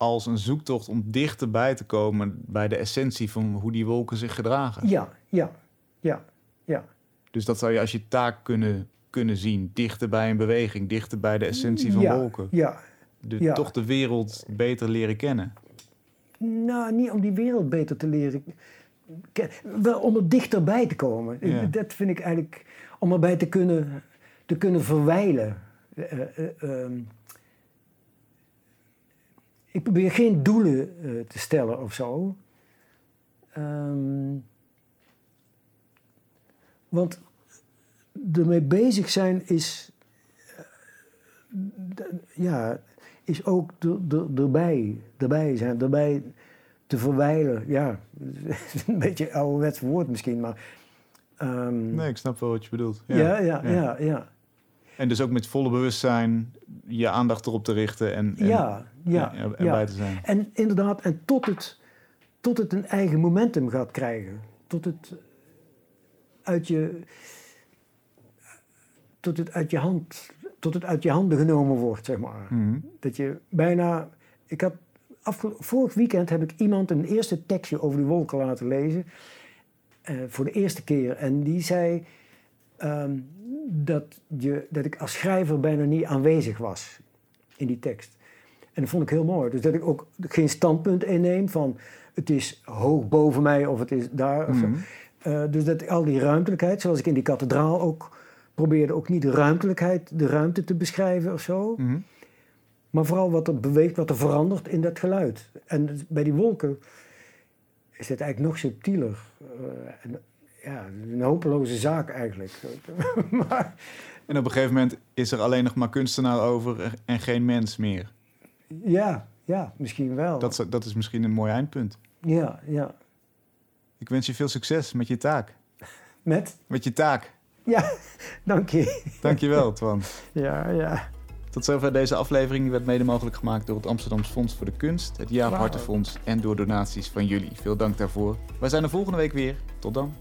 als een zoektocht om dichterbij te komen bij de essentie van hoe die wolken zich gedragen. Ja, ja, ja, ja. Dus dat zou je als je taak kunnen, kunnen zien. Dichter bij een beweging, dichter bij de essentie van ja, wolken. Ja, De, ja. Toch de wereld beter leren kennen. Nou, niet om die wereld beter te leren. ke- Wel om er dichterbij te komen. Ja. Dat vind ik eigenlijk. Om erbij te kunnen, te kunnen verwijlen. Eh, eh, ehm. Ik probeer geen doelen eh, te stellen of zo. Ehm, want ermee bezig zijn is. eh, ja, is ook er, er, erbij, erbij zijn, erbij te verwijlen. Ja, een beetje een ouderwets woord misschien, maar... ehm, Nee, ik snap wel wat je bedoelt. ja, ja, ja, ja, ja, En dus ook met volle bewustzijn je aandacht erop te richten en, en ja, ja, en- ja. erbij te zijn. En inderdaad, en tot het, tot het een eigen momentum gaat krijgen. Tot het uit je, tot het uit je hand, tot het uit je handen genomen wordt, zeg maar. Mhm. Dat je bijna. Ik had vorig weekend heb ik iemand een eerste tekstje over die wolken laten lezen. eh, voor de eerste keer. En die zei ehm, dat, je, dat ik als schrijver bijna niet aanwezig was in die tekst. En dat vond ik heel mooi. Dus dat ik ook geen standpunt inneem van het is hoog boven mij of het is daar. Of. Mhm. Eh, dus dat al die ruimtelijkheid, zoals ik in die kathedraal ook probeerde, ook niet de ruimtelijkheid, de ruimte te beschrijven of zo. Mhm. Maar vooral wat er beweegt, wat er verandert in dat geluid. En bij die wolken is het eigenlijk nog subtieler. Eh, en, ja, een hopeloze zaak eigenlijk. maar En op een gegeven moment is er alleen nog maar kunstenaar over en geen mens meer. ja, ja, misschien wel. Dat, is- dat is misschien een mooi eindpunt. Ja, ja. Ik wens je veel succes met je taak. Met? Met je taak. Ja, dank je. Dankjewel, Twan. Ja, ja. Tot zover deze aflevering. Die werd mede mogelijk gemaakt door het Amsterdams Fonds voor de Kunst, het Jaap. Hartenfonds en door donaties van jullie. Veel dank daarvoor. Wij zijn er volgende week weer. Tot dan.